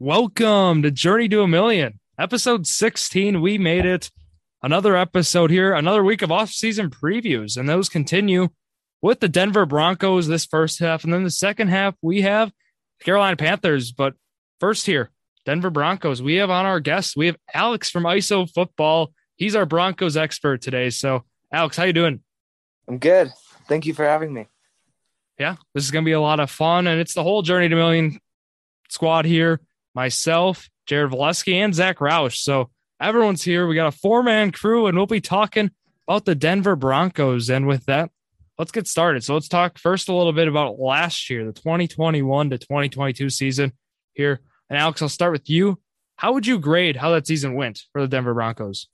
Welcome to Journey to a Million, episode 16. We made it. Another episode here, another week of off-season previews, and those continue with the Denver Broncos this first half. And then the second half, we have Carolina Panthers. But first here, Denver Broncos. We have on our guest, we have Alex from ISO Football. He's our Broncos expert today. So, Alex, how you doing? I'm good. Thank you for having me. Yeah, this is going to be a lot of fun, and it's the whole Journey to Million squad here. Myself, Jared Valesky, and Zach Roush. So everyone's here. We got a four-man crew, and we'll be talking about the Denver Broncos. And with that, let's get started. So let's talk first a little bit about last year, the 2021 to 2022 season here. And Alex, I'll start with you. How would you grade how that season went for the Denver Broncos?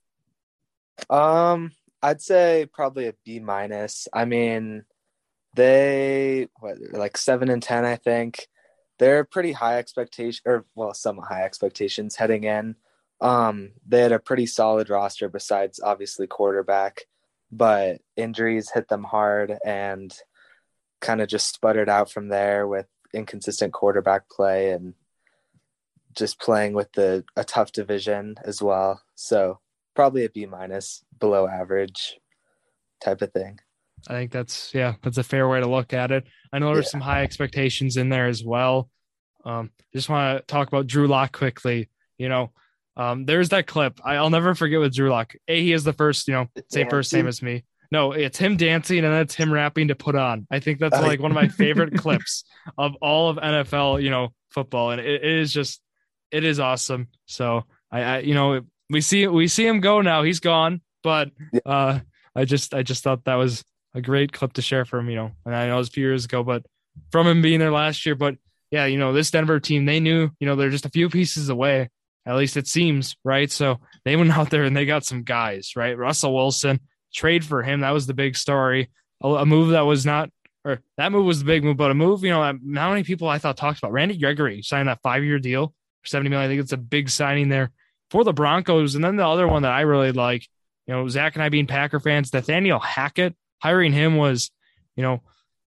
Um, I'd say probably a B minus. I mean, they what like seven and ten, I think. They're pretty high expectation, or well, some high expectations heading in. Um, they had a pretty solid roster besides obviously quarterback, but injuries hit them hard and kind of just sputtered out from there with inconsistent quarterback play and just playing with the a tough division as well. So probably a B minus, below average type of thing. I think that's yeah, that's a fair way to look at it. I know there's yeah. some high expectations in there as well. Um, just want to talk about Drew Lock quickly. You know, um, there's that clip. I, will never forget with Drew Lock. A, he is the first, you know, same first name as me. No, it's him dancing and then it's him rapping to put on. I think that's like one of my favorite clips of all of NFL, you know, football, and it, it is just, it is awesome. So I, I, you know, we see we see him go now. He's gone, but uh, I just I just thought that was a great clip to share from you know, and I know it was a few years ago, but from him being there last year. But yeah, you know, this Denver team, they knew, you know, they're just a few pieces away. At least it seems, right? So they went out there and they got some guys, right? Russell Wilson, trade for him. That was the big story. A, a move that was not, or that move was the big move, but a move, you know, how many people I thought talked about Randy Gregory signed that five year deal for 70 million. I think it's a big signing there for the Broncos. And then the other one that I really like, you know, Zach and I being Packer fans, Nathaniel Hackett hiring him was, you know,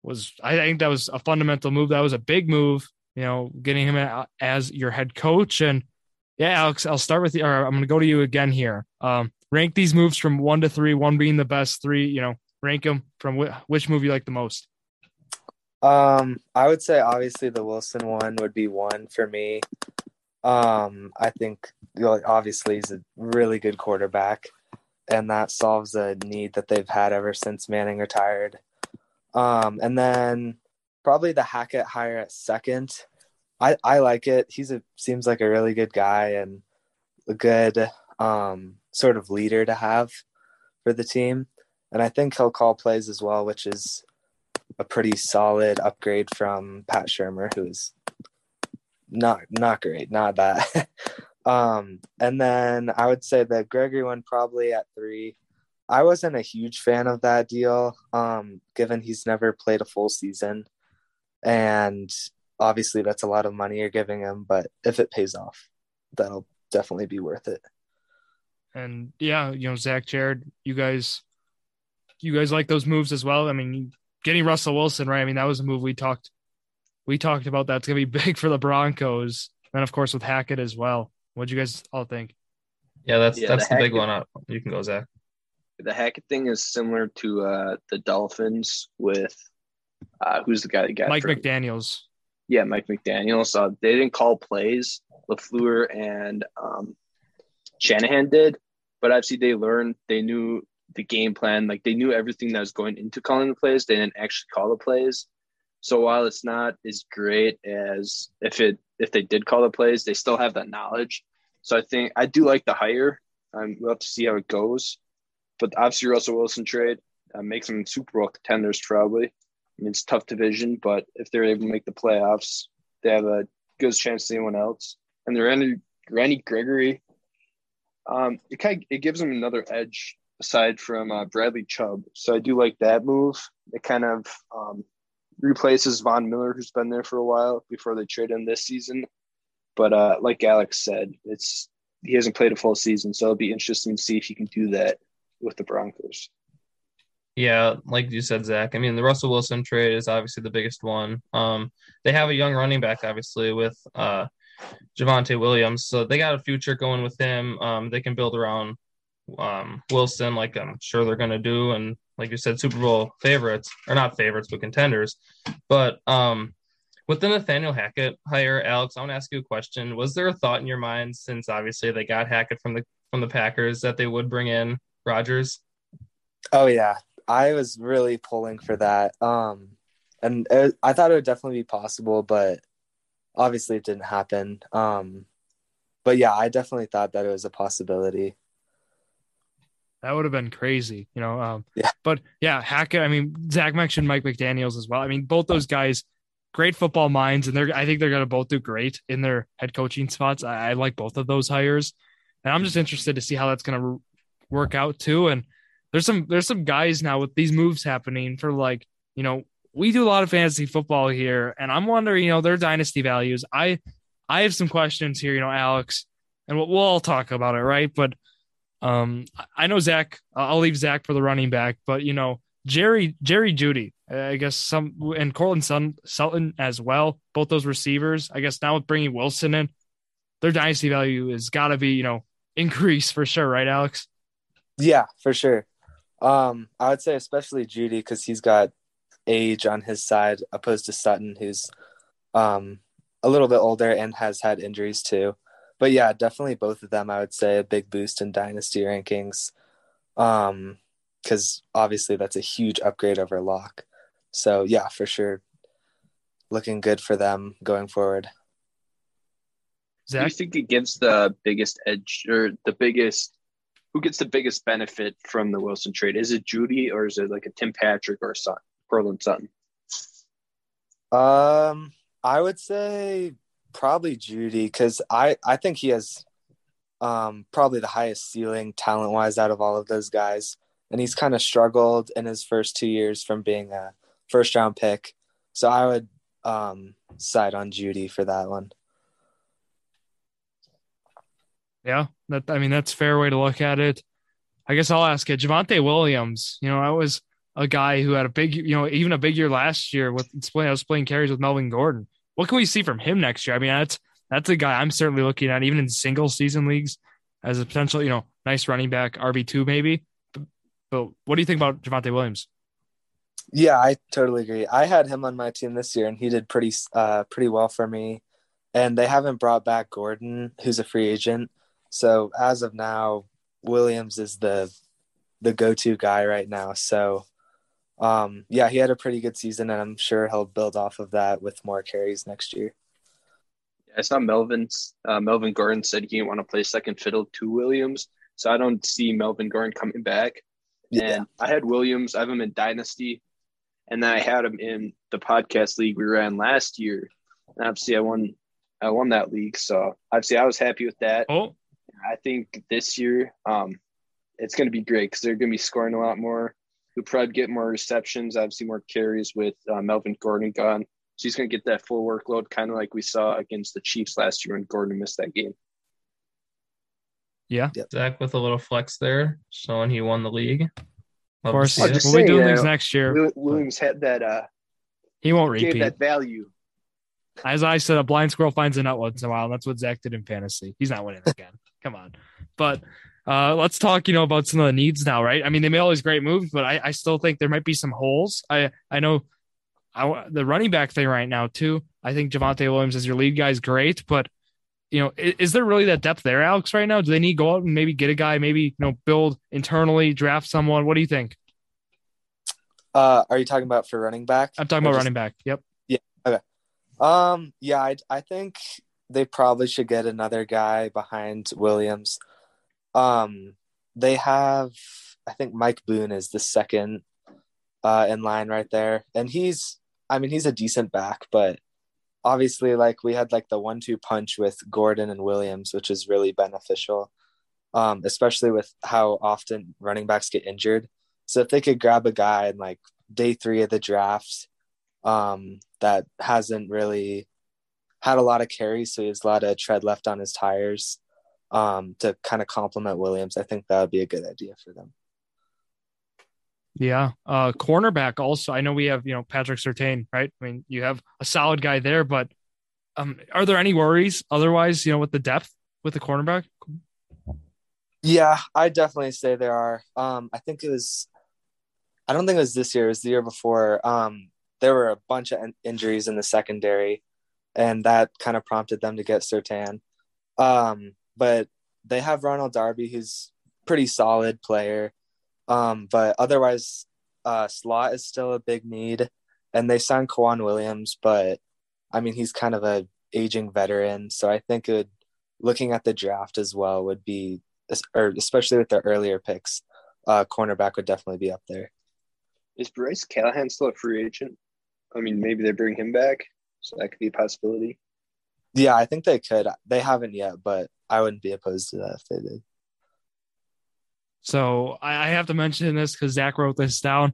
was I think that was a fundamental move. That was a big move, you know, getting him as your head coach. And yeah, Alex, I'll start with you. Or I'm going to go to you again here. Um, rank these moves from one to three, one being the best, three, you know, rank them from wh- which move you like the most. Um, I would say obviously the Wilson one would be one for me. Um, I think obviously he's a really good quarterback, and that solves a need that they've had ever since Manning retired. Um, and then probably the Hackett hire at second. I, I like it. He's a seems like a really good guy and a good um, sort of leader to have for the team. And I think he'll call plays as well, which is a pretty solid upgrade from Pat Shurmur, who's not not great, not that. um, and then I would say the Gregory one probably at three. I wasn't a huge fan of that deal, um, given he's never played a full season, and obviously that's a lot of money you're giving him. But if it pays off, that'll definitely be worth it. And yeah, you know, Zach, Jared, you guys, you guys like those moves as well. I mean, getting Russell Wilson, right? I mean, that was a move we talked we talked about that's going to be big for the Broncos. And of course with Hackett as well. What do you guys all think? Yeah, that's yeah, that's the, the big one. Up. You can go, Zach. The Hackett thing is similar to uh, the Dolphins with uh, who's the guy that got Mike McDaniel's. Yeah, Mike McDaniel's. Uh, they didn't call plays. Lafleur and um, Shanahan did, but obviously they learned. They knew the game plan. Like they knew everything that was going into calling the plays. They didn't actually call the plays. So while it's not as great as if it if they did call the plays, they still have that knowledge. So I think I do like the hire. Um, we'll have to see how it goes. But obviously Russell Wilson trade uh, makes them Super Bowl contenders probably. I mean it's tough division, but if they're able to make the playoffs, they have a good chance to anyone else. And they're Randy, Randy Gregory, um, it kind of, it gives them another edge aside from uh, Bradley Chubb. So I do like that move. It kind of um, replaces Von Miller, who's been there for a while before they trade him this season. But uh, like Alex said, it's he hasn't played a full season, so it'll be interesting to see if he can do that with the Broncos. Yeah, like you said, Zach. I mean, the Russell Wilson trade is obviously the biggest one. Um, they have a young running back, obviously, with uh, Javonte Williams. So they got a future going with him. Um, they can build around um, Wilson, like I'm sure they're going to do. And like you said, Super Bowl favorites, or not favorites, but contenders. But um, with the Nathaniel Hackett hire, Alex, I want to ask you a question. Was there a thought in your mind, since obviously they got Hackett from the from the Packers, that they would bring in Rodgers? Oh yeah, I was really pulling for that. Um, and it, I thought it would definitely be possible, but obviously it didn't happen. Um, but yeah, I definitely thought that it was a possibility. That would have been crazy, you know. Um, Yeah. But yeah, Hackett. I mean, Zach mentioned Mike McDaniel's as well. I mean, both those guys, great football minds, and they're. I think they're going to both do great in their head coaching spots. I, I like both of those hires, and I'm just interested to see how that's going to work out too. And there's some there's some guys now with these moves happening for like you know we do a lot of fantasy football here, and I'm wondering you know their dynasty values. I I have some questions here, you know, Alex, and we'll, we'll all talk about it, right? But um, I know Zach. I'll leave Zach for the running back, but you know Jerry Jerry Jeudy, I guess some and Courtland Sutton as well. Both those receivers. I guess now with bringing Wilson in, their dynasty value has got to be you know increase for sure, right, Alex? Yeah, for sure. Um, I would say especially Jeudy because he's got age on his side, opposed to Sutton, who's um a little bit older and has had injuries too. But yeah, definitely both of them. I would say a big boost in dynasty rankings, um, because obviously that's a huge upgrade over Lock. So yeah, for sure, looking good for them going forward. Do you think it gives the biggest edge or the biggest who gets the biggest benefit from the Wilson trade? Is it Jeudy or is it like a Tim Patrick or a Sutton, Courtland Sutton? Um, I would say probably Jeudy because I I think he has um probably the highest ceiling talent wise out of all of those guys, and he's kind of struggled in his first two years from being a first round pick. So I would um side on Jeudy for that one. yeah, that I mean that's a fair way to look at it. I guess I'll ask it. Javonte Williams, you know, I was a guy who had a big, you know, even a big year last year with I was playing carries with Melvin Gordon. What can we see from him next year? I mean, that's that's a guy I'm certainly looking at, even in single season leagues, as a potential, you know, nice running back RB two maybe. But, but what do you think about Javonte Williams? Yeah, I totally agree. I had him on my team this year, and he did pretty uh pretty well for me. And they haven't brought back Gordon, who's a free agent. So as of now, Williams is the the go to guy right now. So um yeah, he had a pretty good season, and I'm sure he'll build off of that with more carries next year. I saw Melvin's uh, Melvin Gordon said he didn't want to play second fiddle to Williams, so I don't see Melvin Gordon coming back. Yeah, And I had Williams. I have him in Dynasty, and then I had him in the podcast league we ran last year. And obviously, I won. I won that league, so obviously, I was happy with that. Oh, I think this year, um, it's going to be great because they're going to be scoring a lot more. Who probably get more receptions, obviously more carries with uh, Melvin Gordon gone. So he's going to get that full workload, kind of like we saw against the Chiefs last year when Gordon missed that game. yeah, Zach with a little flex there, showing he won the league. of Love to course. see I'm We'll be doing saying, things next year. Williams had that. Uh, He won't gave repeat. that value. As I said, a blind squirrel finds a nut once in a while. And that's what Zach did in fantasy. He's not winning again. Come on. But uh, let's talk, you know, about some of the needs now, right? I mean, they made all these great moves, but I, I still think there might be some holes. I I know I, the running back thing right now too. I think Javonte Williams as your lead guy is great, but you know, is, is there really that depth there, Alex? Right now, do they need to go out and maybe get a guy, maybe you know, build internally, draft someone? What do you think? uh, are you talking about for running back? I'm talking Or about just- running back. Yep. Yeah. Okay. Um, yeah, I, I think they probably should get another guy behind Williams. Um, they have, I think Mike Boone is the second uh, in line right there, and he's, I mean, he's a decent back, but obviously, like we had like the one-two punch with Gordon and Williams, which is really beneficial, um, especially with how often running backs get injured. So if they could grab a guy in like day three of the draft um, that hasn't really had a lot of carries, so he has a lot of tread left on his tires um, to kind of complement Williams. I think that would be a good idea for them. Yeah. Uh cornerback also. I know we have, you know, Patrick Surtain, right? I mean, you have a solid guy there, but Um, are there any worries otherwise? You know, with the depth with the cornerback. Yeah, I definitely say there are. Um, I think it was. I don't think it was this year. It was the year before. Um, there were a bunch of injuries in the secondary, and that kind of prompted them to get Surtain. Um, but they have Ronald Darby, who's pretty solid player. Um, but otherwise, uh, slot is still a big need, and they signed K'Waun Williams, but I mean he's kind of a aging veteran, so I think it would, looking at the draft as well would be, or especially with the earlier picks, uh, cornerback would definitely be up there. Is Bryce Callahan still a free agent? I mean, maybe they bring him back, so that could be a possibility. Yeah, I think they could. They haven't yet, but I wouldn't be opposed to that if they did. So I have to mention this because Zach wrote this down.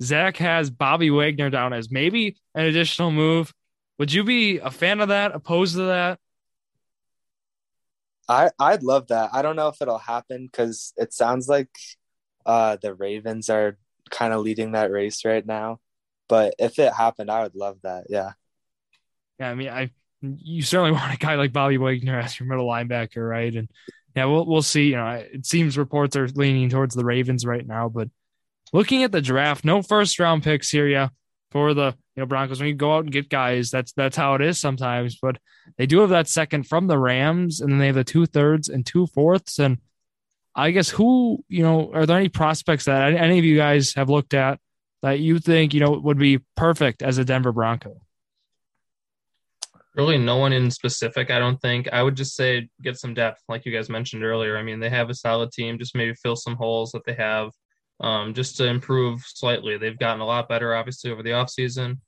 Zach has Bobby Wagner down as maybe an additional move. Would you be a fan of that? Opposed to that? I I'd love that. I don't know if it'll happen because it sounds like uh, the Ravens are kind of leading that race right now. But if it happened, I would love that. Yeah. Yeah, I mean, I you certainly want a guy like Bobby Wagner as your middle linebacker, right? And yeah, we'll we'll see. You know, it seems reports are leaning towards the Ravens right now, but looking at the draft, no first round picks here, yeah, for the you know Broncos. When you go out and get guys, that's that's how it is sometimes. But they do have that second from the Rams, and then they have the two thirds and two fourths. And I guess who you know are there any prospects that any of you guys have looked at that you think you know would be perfect as a Denver Bronco? Really no one in specific, I don't think. I would just say get some depth, like you guys mentioned earlier. I mean, they have a solid team, just maybe fill some holes that they have um, just to improve slightly. They've gotten a lot better, obviously, over the offseason.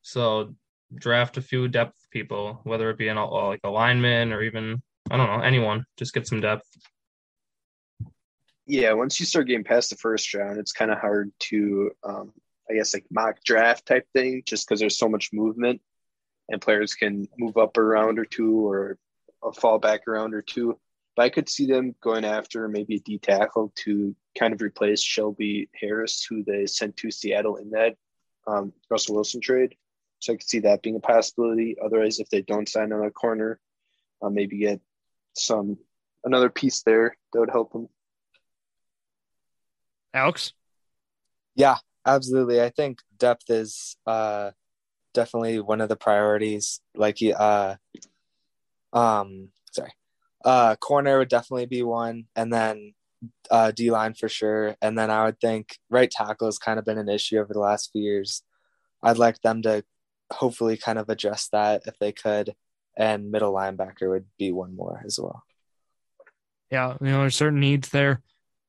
So draft a few depth people, whether it be an like a lineman or even, I don't know, anyone. Just get some depth. Yeah, once you start getting past the first round, it's kind of hard to, um, I guess, like mock draft type thing, just because there's so much movement and players can move up a round or two or a fall back a round or two. But I could see them going after maybe a D tackle to kind of replace Shelby Harris, who they sent to Seattle in that um, Russell Wilson trade. So I could see that being a possibility. Otherwise, if they don't sign on a corner, uh, maybe get some another piece there that would help them. Alex? Yeah, absolutely. I think depth is uh, definitely one of the priorities. Like uh, um, sorry, uh, corner would definitely be one, and then uh, D line for sure. And then I would think right tackle has kind of been an issue over the last few years. I'd like them to hopefully kind of address that if they could, and middle linebacker would be one more as well. Yeah, you know, there's certain needs there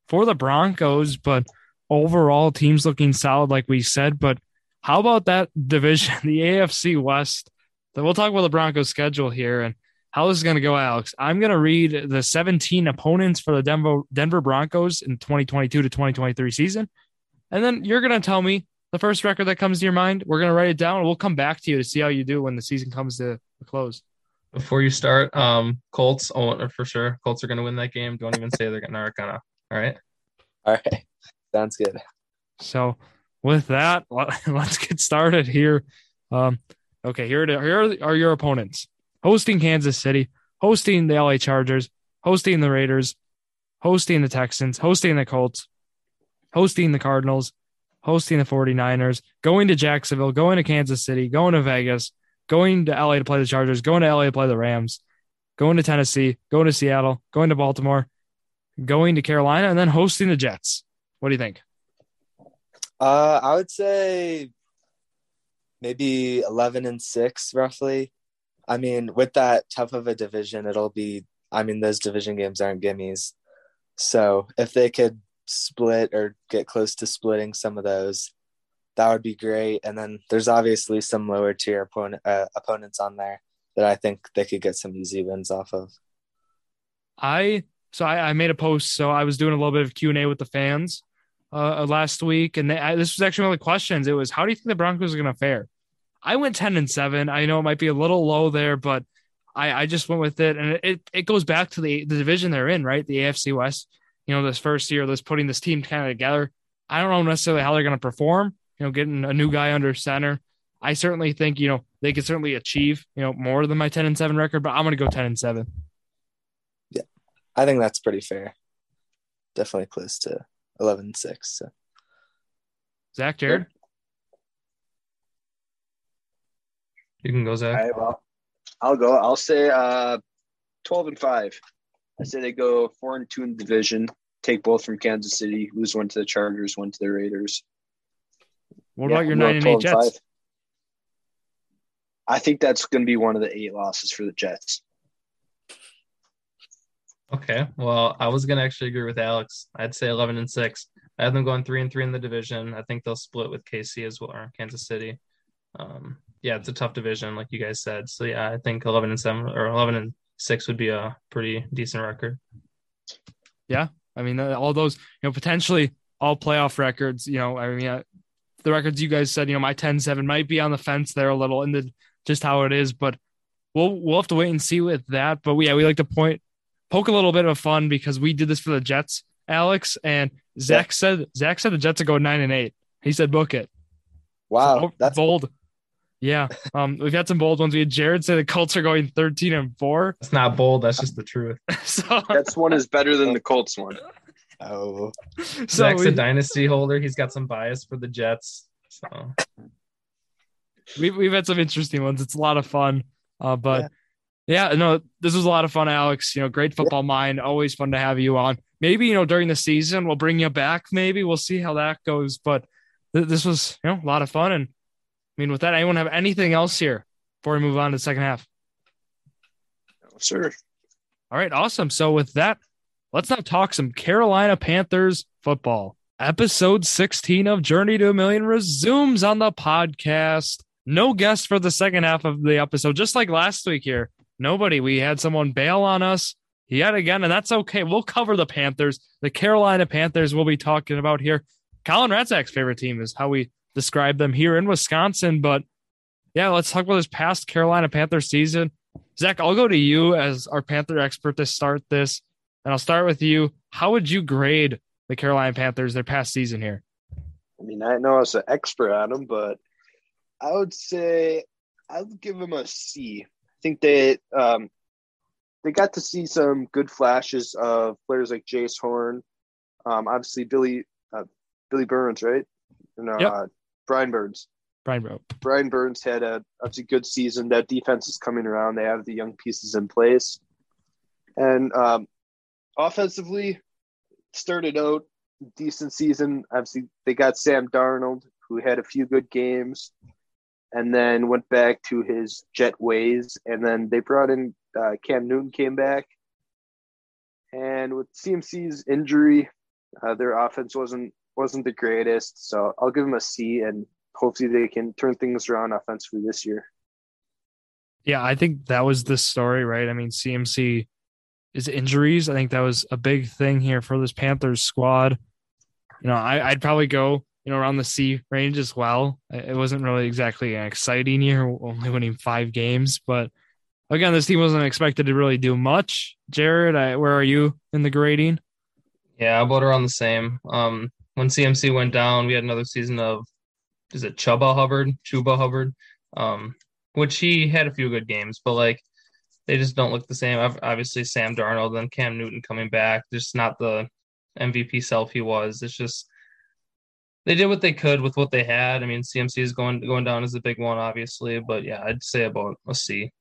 for the Broncos, but overall, teams looking solid, like we said. But how about that division, the AFC West? Then we'll talk about the Broncos schedule here and how this is going to go, Alex. I'm going to read the 17 opponents for the Denver Denver Broncos in 2022 to 2023 season, and then you're going to tell me the first record that comes to your mind. We're going to write it down, and we'll come back to you to see how you do when the season comes to a close. Before you start, um, Colts, oh, for sure, Colts are going to win that game. Don't even say they're going to. All right. All right. Sounds good. So with that, let's get started here. Um, okay, here, here are your opponents hosting Kansas City, hosting the LA Chargers, hosting the Raiders, hosting the Texans, hosting the Colts, hosting the Cardinals, hosting the 49ers, going to Jacksonville, going to Kansas City, going to Vegas, going to LA to play the Chargers, going to LA to play the Rams, going to Tennessee, going to Seattle, going to Baltimore, going to Carolina, and then hosting the Jets. What do you think? Uh, I would say maybe 11 and 6 roughly. I mean, with that tough of a division, it'll be I mean, those division games aren't gimmies. So, if they could split or get close to splitting some of those, that would be great. And then there's obviously some lower tier opponent, uh, opponents on there that I think they could get some easy wins off of. I so I, I made a post. So I was doing a little bit of Q and A with the fans, uh, uh, last week, and they, this was actually one of the questions. It was, how do you think the Broncos are going to fare? I went ten and seven. I know it might be a little low there, but I, I just went with it, and it, it goes back to the the division they're in, right? The AFC West. You know, this first year, this putting this team kind of together. I don't know necessarily how they're going to perform. You know, getting a new guy under center. I certainly think you know they could certainly achieve you know more than my ten and seven record, but I'm gonna go ten and seven. Yeah, I think that's pretty fair. Definitely close to eleven and six. So. Zach, Jared, You can go, Zach. right, well, I'll go. I'll say uh, 12 and 5. I say they go 4 and 2 in the division, take both from Kansas City, lose one to the Chargers, one to the Raiders. what Yeah, about your 9 and 8 Jets? five. I think that's going to be one of the eight losses for the Jets. Okay. Well, I was gonna actually agree with Alex. I'd say eleven and six. I have them going three and three in the division. I think they'll split with KC as well or Kansas City. Um, yeah, it's a tough division, like you guys said. So yeah, I think eleven and seven or eleven and six would be a pretty decent record. Yeah. I mean, uh, all those, you know, potentially all playoff records, you know, I mean, uh, the records you guys said, you know, my 10 7 might be on the fence there a little in the just how it is, but we'll, we'll have to wait and see with that. But yeah, we like to point, poke a little bit of fun because we did this for the Jets, Alex, and Zach said, Zach said the Jets would go nine and eight. He said, book it. Wow, So, that's bold. Yeah. Um, we've had some bold ones. We had Jared say the Colts are going 13 and four. That's not bold. That's just the truth. so, That's one is better than the Colts one. oh so Zach's we, a dynasty holder. He's got some bias for the Jets. So we've we've had some interesting ones. It's a lot of fun. Uh, but yeah. No, this was a lot of fun, Alex. You know, great football mind. Always fun to have you on. Maybe you know during the season we'll bring you back. Maybe we'll see how that goes. But th- this was you know a lot of fun. And I mean, with that, anyone have anything else here before we move on to the second half? Sure. All right, awesome. So with that, let's now talk some Carolina Panthers football. Episode 16 of Journey to a Million resumes on the podcast. No guest for the second half of the episode, just like last week here. Nobody. We had someone bail on us yet again, and that's okay. We'll cover the Panthers. The Carolina Panthers we'll be talking about here. Colin Ratzak's favorite team is how we describe them here in Wisconsin. But yeah, let's talk about this past Carolina Panthers season. Zach, I'll go to you as our Panther expert to start this. And I'll start with you. How would you grade the Carolina Panthers their past season here? I mean, I know I was an expert on them, but I would say I would give them a C. I think they um, they got to see some good flashes of players like Jaycee Horn, um, obviously Billy uh, Billy Burns, right? Yep. uh, Brian Burns. Brian Bro. Brian Burns had a obviously good season. That defense is coming around. They have the young pieces in place, and um, offensively started out decent season. Obviously, they got Sam Darnold, who had a few good games, and then went back to his jet ways. And then they brought in uh, Cam Newton, came back, and with CMC's injury, uh, their offense wasn't wasn't the greatest. So I'll give them a C, and hopefully they can turn things around offensively this year. Yeah, I think that was the story, right? I mean, CMC is injuries. I think that was a big thing here for this Panthers squad. You know, I, I'd probably go, you know, around the C range as well. It wasn't really exactly an exciting year, only winning five games. But again, this team wasn't expected to really do much. Jared, I, where are you in the grading? yeah, about around the same. Um, when CMC went down, we had another season of is it Chuba Hubbard, Chuba Hubbard, um, which he had a few good games, but like they just don't look the same. Ob- Obviously, Sam Darnold and Cam Newton coming back, just not the MVP self he was. It's just they did what they could with what they had. I mean, CMC is going going down as the big one, obviously, but yeah, I'd say about a C.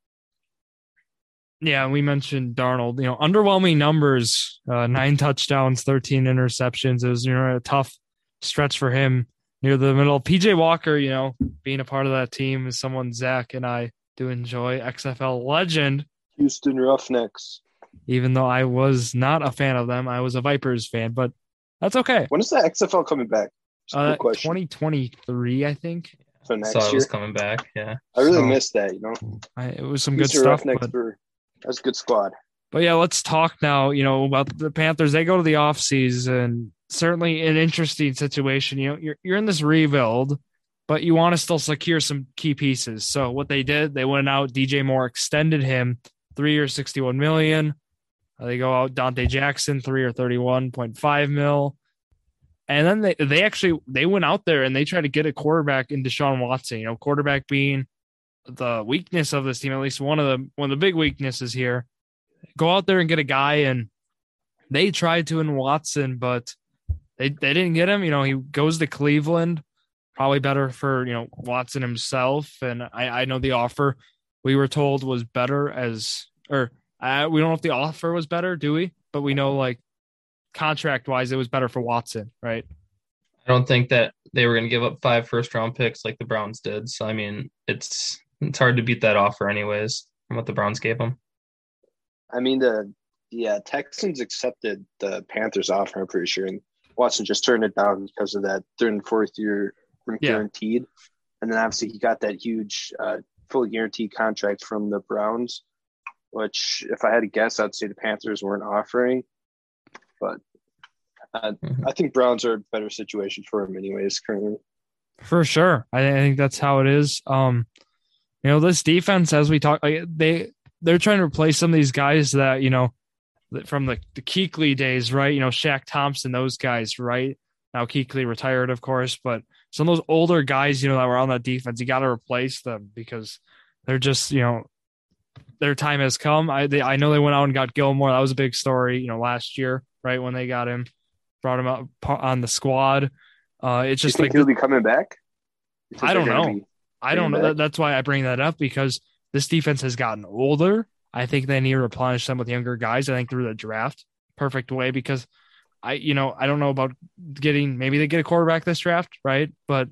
Yeah, we mentioned Darnold. You know, underwhelming numbers: uh, nine touchdowns, thirteen interceptions. It was you know a tough stretch for him near the middle. PJ Walker, you know, being a part of that team is someone Zach and I do enjoy. XFL legend, Houston Roughnecks. even though I was not a fan of them, I was a Vipers fan, but that's okay. When is the XFL coming back? Just a Uh, quick question. 2023, I think. for next So I year. was coming back. Yeah. I really so- missed that. You know, I, it was some good stuff. Roughnecks But, were that's a good squad. but yeah, let's talk now. You know about the Panthers. They go to the offseason. Certainly an interesting situation. You know, you're you're in this rebuild, but you want to still secure some key pieces. So what they did, they went out. DJ Moore extended him three years, 61 million. Uh, they go out Donte Jackson, three or 31.5 mil. And then they they actually they went out there and they tried to get a quarterback in Deshaun Watson. You know, quarterback being the weakness of this team, at least one of the one of the big weaknesses here. Go out there and get a guy, and they tried to in Watson, but they they didn't get him. You know, he goes to Cleveland, probably better for you know Watson himself. And I I know the offer we were told was better as or uh, we don't know if the offer was better, do we? But we know like contract wise, it was better for Watson, right? I don't think that they were going to give up five first round picks like the Browns did. So I mean, it's it's hard to beat that offer anyways from what the Browns gave them. I mean the yeah Texans accepted the Panthers offer. I'm pretty sure, and Watson just turned it down because of that third and fourth year guaranteed, yeah. and then obviously he got that huge uh, fully guaranteed contract from the Browns, which if I had to guess, I'd say the Panthers weren't offering, but uh, mm-hmm. I think Browns are a better situation for him anyways currently. For sure, I think that's how it is. Um, you know, this defense, as we talk, like they they're trying to replace some of these guys that you know from the the Kuechly days, right? You know, Shaq Thompson, those guys, right? Now Kuechly retired, of course, but some of those older guys, you know, that were on that defense, you got to replace them because they're just, you know, their time has come. I they, I know they went out and got Gilmore. That was a big story, you know, last year, right when they got him, brought him up on the squad. Uh, it's just like he'll be coming back. I don't know. I don't know. That's why I bring that up because this defense has gotten older. I think they need to replenish them with younger guys. I think through the draft, perfect way because I, you know, I don't know about getting maybe they get a quarterback this draft, right? But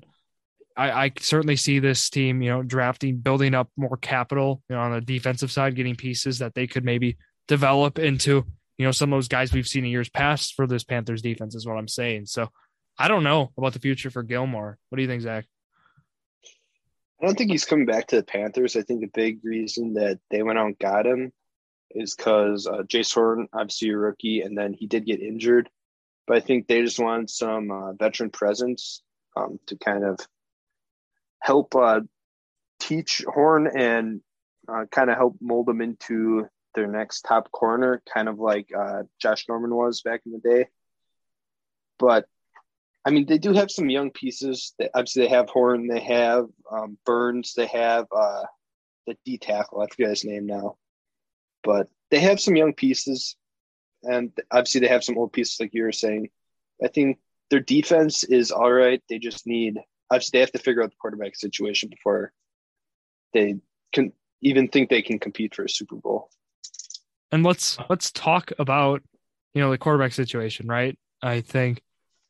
I, I certainly see this team, you know, drafting, building up more capital, you know, on the defensive side, getting pieces that they could maybe develop into, you know, some of those guys we've seen in years past for this Panthers defense is what I'm saying. So I don't know about the future for Gilmore. What do you think, Zach? I don't think he's coming back to the Panthers. I think the big reason that they went out and got him is because uh, Jaycee Horn, obviously a rookie, and then he did get injured but I think they just wanted some uh, veteran presence um, to kind of help uh, teach Horn and uh, kind of help mold them into their next top corner, kind of like uh, Josh Norman was back in the day. But I mean, they do have some young pieces. Obviously, they have Horn, they have um, Burns, they have uh, the D tackle. I forget his name now, but they have some young pieces and obviously they have some old pieces like you were saying. I think their defense is all right. They just need they have to figure out the quarterback situation before they can even think they can compete for a Super Bowl. And let's let's talk about you know the quarterback situation, right? I think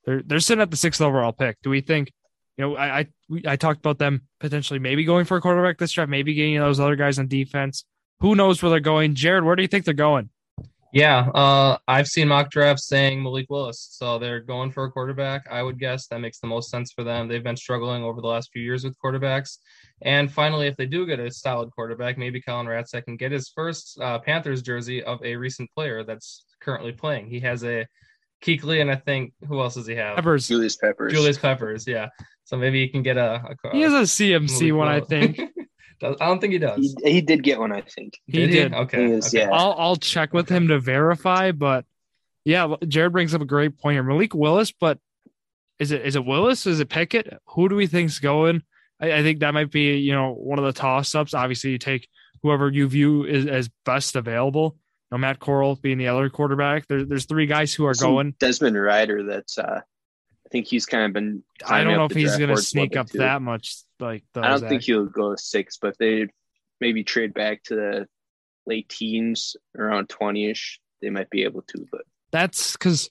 they're they're sitting at the sixth overall pick. Do we think you know I I, I talked about them potentially maybe going for a quarterback this draft, maybe getting those other guys on defense. Who knows where they're going? Jared, where do you think they're going? Yeah, uh, I've seen mock drafts saying Malik Willis, so they're going for a quarterback. I would guess that makes the most sense for them. They've been struggling over the last few years with quarterbacks, and finally, if they do get a solid quarterback, maybe Colin Ratzak can get his first uh, Panthers jersey of a recent player that's currently playing. He has a Kuechly, and I think who else does he have? Peppers. Julius Peppers. Julius Peppers, yeah. So maybe he can get a. a he has a CMC one, Willis. I think. I don't think he does. He, he did get one, I think. He did. did. Okay. Is, okay. Yeah. I'll I'll check with him to verify, but yeah, Jared brings up a great point here. Malik Willis, but is it is it Willis? Is it Pickett? Who do we think's going? I, I think that might be you know one of the toss ups. Obviously, you take whoever you view is, as best available. You know, Matt Corral being the other quarterback. There, there's three guys who are Some going. Desmond Ridder, That's uh, I think he's kind of been. I don't know if he's going to sneak up that much. Like I don't think he'll go six, but they maybe trade back to the late teens, around twenty ish. They might be able to, but that's because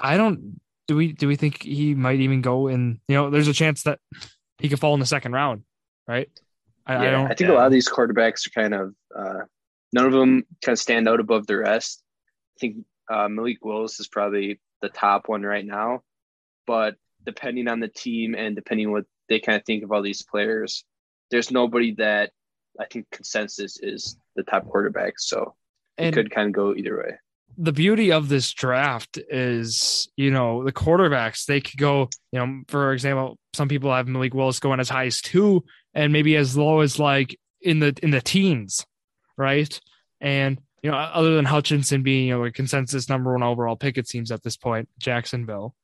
I don't. Do we do we think he might even go in? You know, there's a chance that he could fall in the second round, right? I, yeah, I, don't, I think yeah. a lot of these quarterbacks are kind of uh, none of them kind of stand out above the rest. I think uh, Malik Willis is probably the top one right now, but depending on the team and depending what they kind of think of all these players. There's nobody that I think consensus is the top quarterback. So and it could kind of go either way. The beauty of this draft is, you know, the quarterbacks, they could go, you know, for example, some people have Malik Willis going as high as two and maybe as low as like in the in the teens, right? And you know, other than Hutchinson being you know a consensus number one overall pick, it seems at this point, Jacksonville.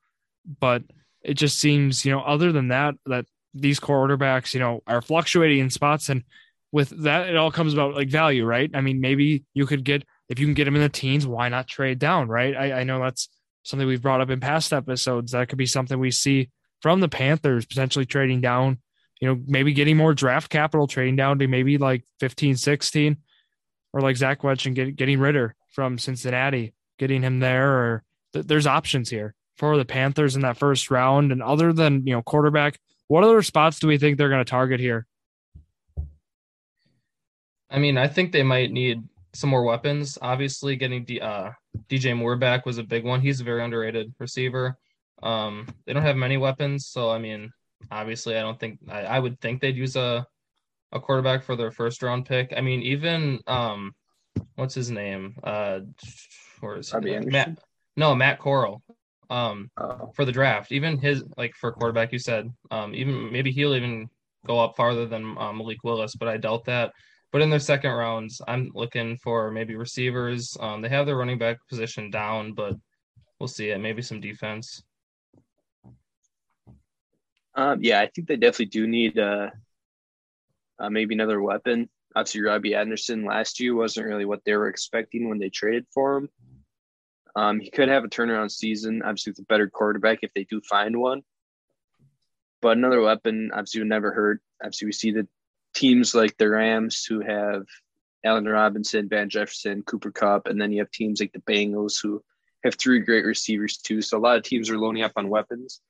but it just seems, you know, other than that, that these quarterbacks, you know, are fluctuating in spots. And with that, it all comes about like value, right? I mean, maybe you could get, if you can get them in the teens, why not trade down, right? I, I know that's something we've brought up in past episodes. That could be something we see from the Panthers potentially trading down, you know, maybe getting more draft capital, trading down to maybe like 15, 16, or like Zach Wedge and get, getting Ridder from Cincinnati, getting him there, or th- there's options here for the Panthers in that first round. And other than, you know, quarterback, what other spots do we think they're going to target here? I mean, I think they might need some more weapons. Obviously, getting D, uh, DJ Moore back was a big one. He's a very underrated receiver. Um, they don't have many weapons, so I mean, obviously, I don't think I, I would think they'd use a a quarterback for their first round pick. I mean, even um, what's his name? Uh, where is he? Matt? No, Matt Corral. Um, oh. for the draft, even his like for quarterback, you said, um, even maybe he'll even go up farther than um, Malik Willis, but I doubt that. But in their second rounds, I'm looking for maybe receivers. Um, they have their running back position down, but we'll see it. Maybe some defense. Um, yeah, I think they definitely do need uh, uh, maybe another weapon. Obviously, Robbie Anderson last year wasn't really what they were expecting when they traded for him. Um, he could have a turnaround season. Obviously, with a better quarterback if they do find one. But another weapon, obviously, would never hurt. Obviously, we see the teams like the Rams who have Allen Robinson, Van Jefferson, Cooper Kupp, and then you have teams like the Bengals who have three great receivers too. So a lot of teams are loading up on weapons,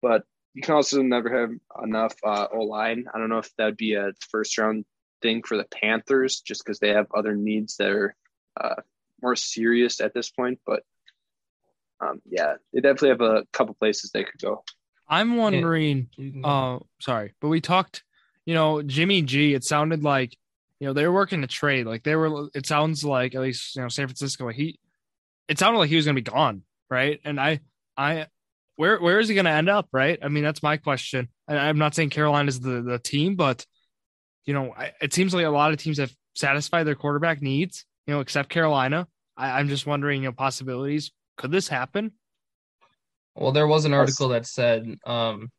but you can also never have enough uh, O line. I don't know if that'd be a first round thing for the Panthers, just because they have other needs that are uh, more serious at this point. But um, yeah, they definitely have a couple places they could go. I'm wondering. Uh, sorry, but we talked you know, Jimmy G, it sounded like, you know, they were working to trade. Like they were, it sounds like at least, you know, San Francisco, he, it sounded like he was going to be gone. Right. And I, I, where, where is he going to end up? Right. I mean, that's my question. And I'm not saying Carolina is the, the team, but, you know, I, it seems like a lot of teams have satisfied their quarterback needs, you know, except Carolina. I, I'm just wondering, you know, possibilities. Could this happen? Well, there was an article that said um,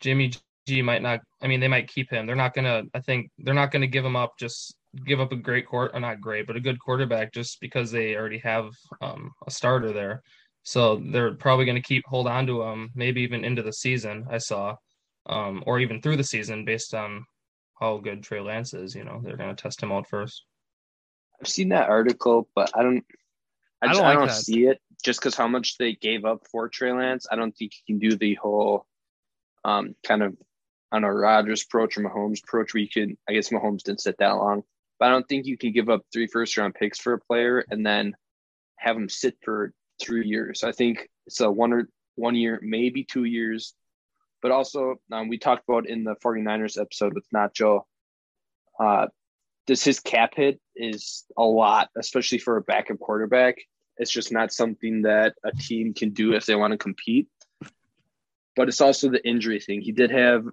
Jimmy G might not. I mean, they might keep him. They're not gonna. I think they're not gonna give him up. Just give up a great court, or not great, but a good quarterback, just because they already have um, a starter there. So they're probably going to keep hold on to him, maybe even into the season. I saw, um, or even through the season, based on how good Trey Lance is. You know, they're going to test him out first. I've seen that article, but I don't. I, I don't, I don't see it just because how much they gave up for Trey Lance. I don't think you can do the whole um, kind of on a Rodgers approach or Mahomes approach where you can, I guess Mahomes didn't sit that long, but I don't think you can give up three first round picks for a player and then have him sit for three years. I think it's a one or one year, maybe two years. But also, um, we talked about in the 49ers episode with Nacho, uh, this his cap hit is a lot, especially for a backup quarterback. It's just not something that a team can do if they want to compete but it's also the injury thing. He did have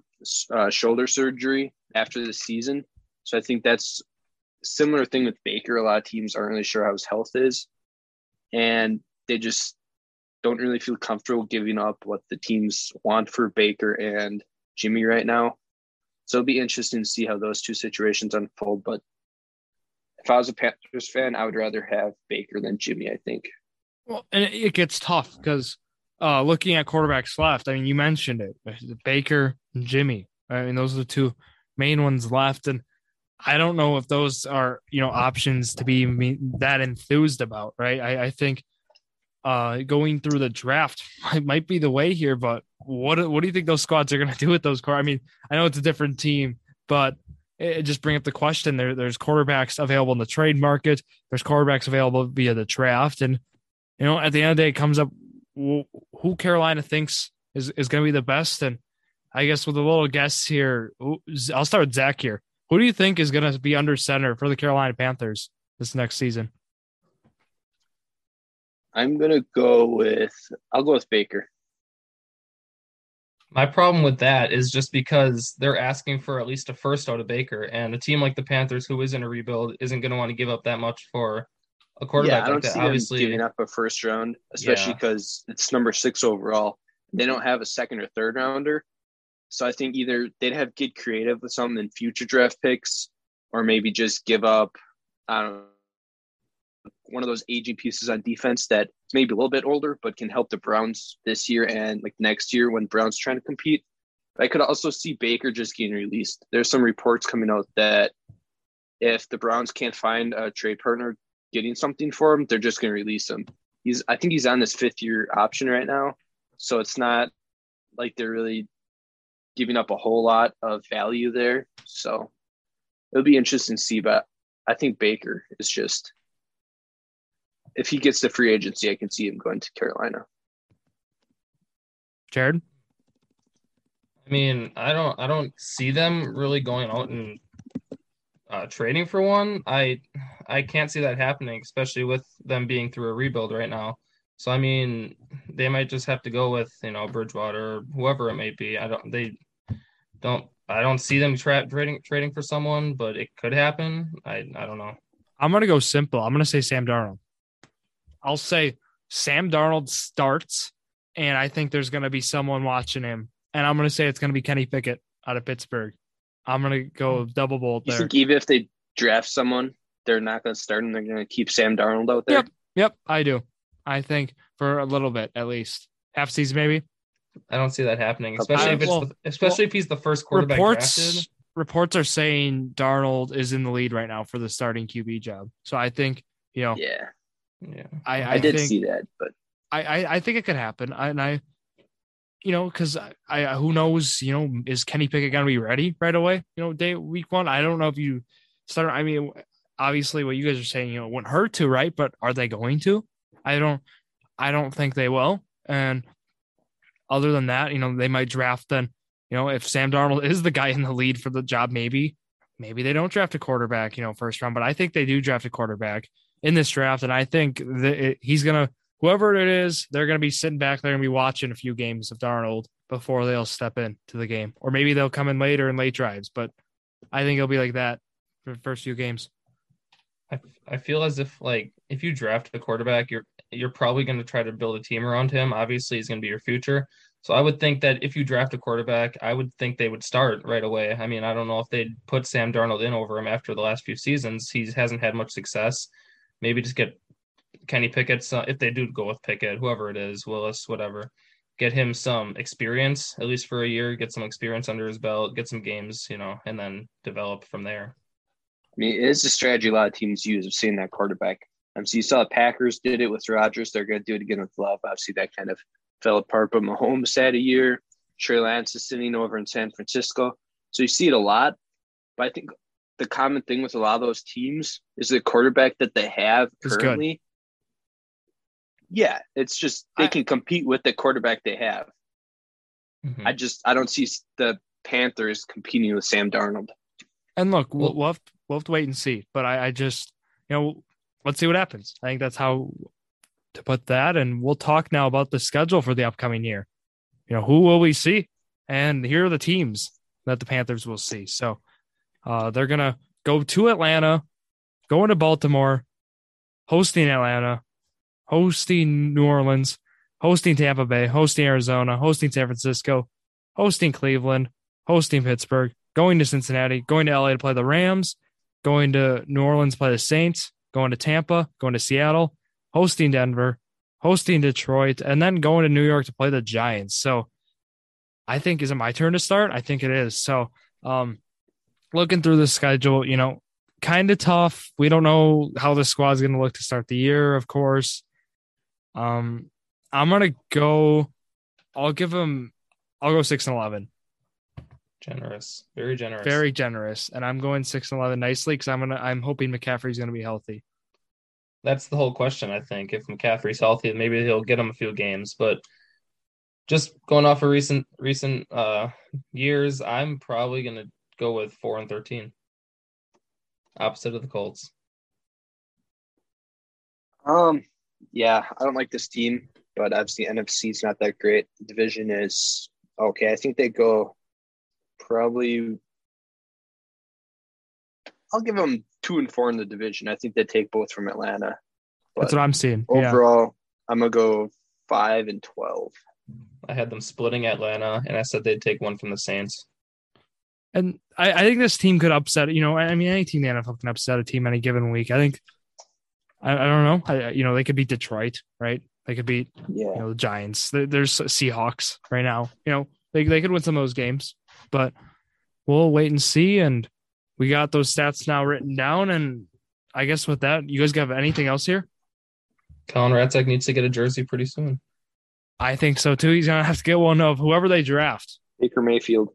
uh, shoulder surgery after the season, so I think that's similar thing with Baker. A lot of teams aren't really sure how his health is, and they just don't really feel comfortable giving up what the teams want for Baker and Jimmy right now. So it'll be interesting to see how those two situations unfold. But if I was a Panthers fan, I would rather have Baker than Jimmy. I think. Well, and it gets tough because uh, looking at quarterbacks left, I mean, you mentioned it, Baker and Jimmy. I mean, those are the two main ones left, and I don't know if those are you know options to be that enthused about, right? I, I think uh, going through the draft might, might be the way here, but what what do you think those squads are going to do with those core? I mean, I know it's a different team, but it, just bring up the question. There, there's quarterbacks available in the trade market. There's quarterbacks available via the draft, and you know, at the end of the day, it comes up who Carolina thinks is, is going to be the best. And I guess with a little guess here, I'll start with Zach here. Who do you think is going to be under center for the Carolina Panthers this next season? I'm going to go with, I'll go with Baker. My problem with that is just because they're asking for at least a first out of Baker, and a team like the Panthers, who is in a rebuild, isn't going to want to give up that much for a quarterback yeah, I don't like that, see obviously. them giving up a first round, especially Yeah. because it's number six overall. They don't have a second or third rounder, so I think either they'd have to get creative with something in future draft picks, or maybe just give up. I don't know one of those aging pieces on defense that maybe a little bit older, but can help the Browns this year and like next year when Browns trying to compete. I could also see Baker just getting released. There's some reports coming out that if the Browns can't find a trade partner getting something for him, they're just going to release him. He's, I think he's on this fifth year option right now, so it's not like they're really giving up a whole lot of value there. So it'll be interesting to see, but I think Baker is just if he gets the free agency, I can see him going to Carolina. Jared. I mean, I don't I don't see them really going out and uh, trading for one. I I can't see that happening, especially with them being through a rebuild right now. So I mean, they might just have to go with you know Bridgewater or whoever it may be. I don't they don't I don't see them tra- trading trading for someone, but it could happen. I I don't know. I'm gonna go simple. I'm gonna say Sam Darnold. I'll say Sam Darnold starts, and I think there's gonna be someone watching him, and I'm gonna say it's gonna be Kenny Pickett out of Pittsburgh. I'm gonna go hmm. double bolt You think even if they draft someone, they're not going to start and They're going to keep Sam Darnold out there. Yep. Yep, I do. I think for a little bit at least, half season maybe. I don't see that happening, Okay. especially if it's Well, the, especially if he's the first quarterback reports drafted. reports are saying Darnold is in the lead right now for the starting QB job. So I think you know Yeah, Yeah. I I, I, did think, see that, but I, I I think it could happen. I, and I, you know, because I, I who knows, you know, is Kenny Pickett gonna be ready right away? You know, day week one. I don't know if you start. I mean, obviously, what you guys are saying, you know, it wouldn't hurt to, right? But are they going to? I don't. I don't think they will. And other than that, you know, they might draft then. You know, if Sam Darnold is the guy in the lead for the job, maybe, maybe they don't draft a quarterback, you know, first round. But I think they do draft a quarterback in this draft, and I think that it, he's gonna whoever it is, they're going to be sitting back. They're going to be watching a few games of Darnold before they'll step in to the game, or maybe they'll come in later in late drives. But I think it'll be like that for the first few games. I, I feel as if like if you draft a quarterback, you're you're probably going to try to build a team around him. Obviously, he's going to be your future. So I would think that if you draft a quarterback, I would think they would start right away. I mean, I don't know if they'd put Sam Darnold in over him after the last few seasons. He hasn't had much success. Maybe just get Kenny Pickett, so if they do go with Pickett, whoever it is, Willis, whatever, get him some experience at least for a year, get some experience under his belt, get some games, you know, and then develop from there. I mean, it is a strategy a lot of teams use of seeing that quarterback. Um, so you saw the Packers did it with Rodgers. They're going to do it again with Love. Obviously, that kind of fell apart. But Mahomes had a year. Trey Lance is sitting over in San Francisco. So you see it a lot. But I think the common thing with a lot of those teams is the quarterback that they have Is good. currently. Yeah, it's just they I- can compete with the quarterback they have. Mhm. I just I don't see the Panthers competing with Sam Darnold. And look, we'll, Well- we'll, have, we'll have to wait and see. But I, I just, you know, let's see what happens. I think that's how to put that. And we'll talk now about the schedule for the upcoming year. You know, who will we see? And here are the teams that the Panthers will see. So uh, they're to go to Atlanta, going to Baltimore, hosting Atlanta, hosting New Orleans, hosting Tampa Bay, hosting Arizona, hosting San Francisco, hosting Cleveland, hosting Pittsburgh, going to Cincinnati, going to LA to play the Rams, going to New Orleans play the Saints, going to Tampa, going to Seattle, hosting Denver, hosting Detroit, and then going to New York to play the Giants. So I think is it my turn to start? I think it is. So um looking through the schedule, you know, kind of tough. We don't know how the squad's going to look to start the year, of course. Um I'm going to go I'll give them I'll go 6 and 11. Generous, very generous. Very generous. And I'm going 6 and 11 nicely cuz I'm going to I'm hoping McCaffrey's going to be healthy. That's the whole question, I think. If McCaffrey's healthy, maybe he'll get him a few games. But just going off of recent recent uh, years, I'm probably gonna go with four and thirteen. Opposite of the Colts. Um, yeah, I don't like this team, but obviously NFC is not that great. The division is okay. I think they go probably. I'll give them two and four in the division. I think they take both from Atlanta. That's what I'm seeing. Yeah. overall, I'm gonna go five and twelve. I had them splitting Atlanta, and I said they'd take one from the Saints. And I, I think this team could upset, you know, I mean, any team in the NFL can upset a team any given week. I think, I, I don't know. I, you know, they could beat Detroit, right? They could beat, Yeah. you know, the Giants. There's Seahawks right now. You know, they, they could win some of those games, but we'll wait and see. And we got those stats now written down. And I guess with that, you guys have anything else here? Colin Ratzak needs to get a jersey pretty soon. I think so too. He's gonna have to get one of whoever they draft. Baker Mayfield.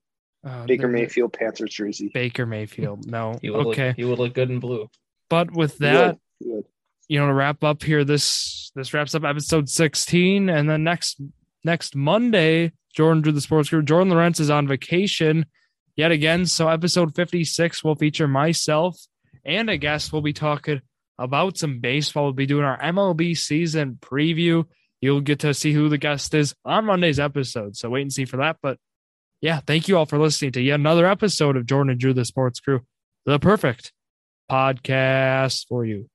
Uh, Baker the- Mayfield Panthers jersey. Baker Mayfield. No. He would Okay. look, he would look good in blue. But with He that, would. He would. you know, to wrap up here, this this wraps up episode 16. And then next next Monday, Jordan drew the sports group. Jordan Lawrence is on vacation yet again. So episode 56 will feature myself and a guest. We'll be talking about some baseball. We'll be doing our MLB season preview. You'll get to see who the guest is on Monday's episode. So wait and see for that. But yeah, thank you all for listening to yet another episode of Jordan and Drew the Sports Crew, the perfect podcast for you.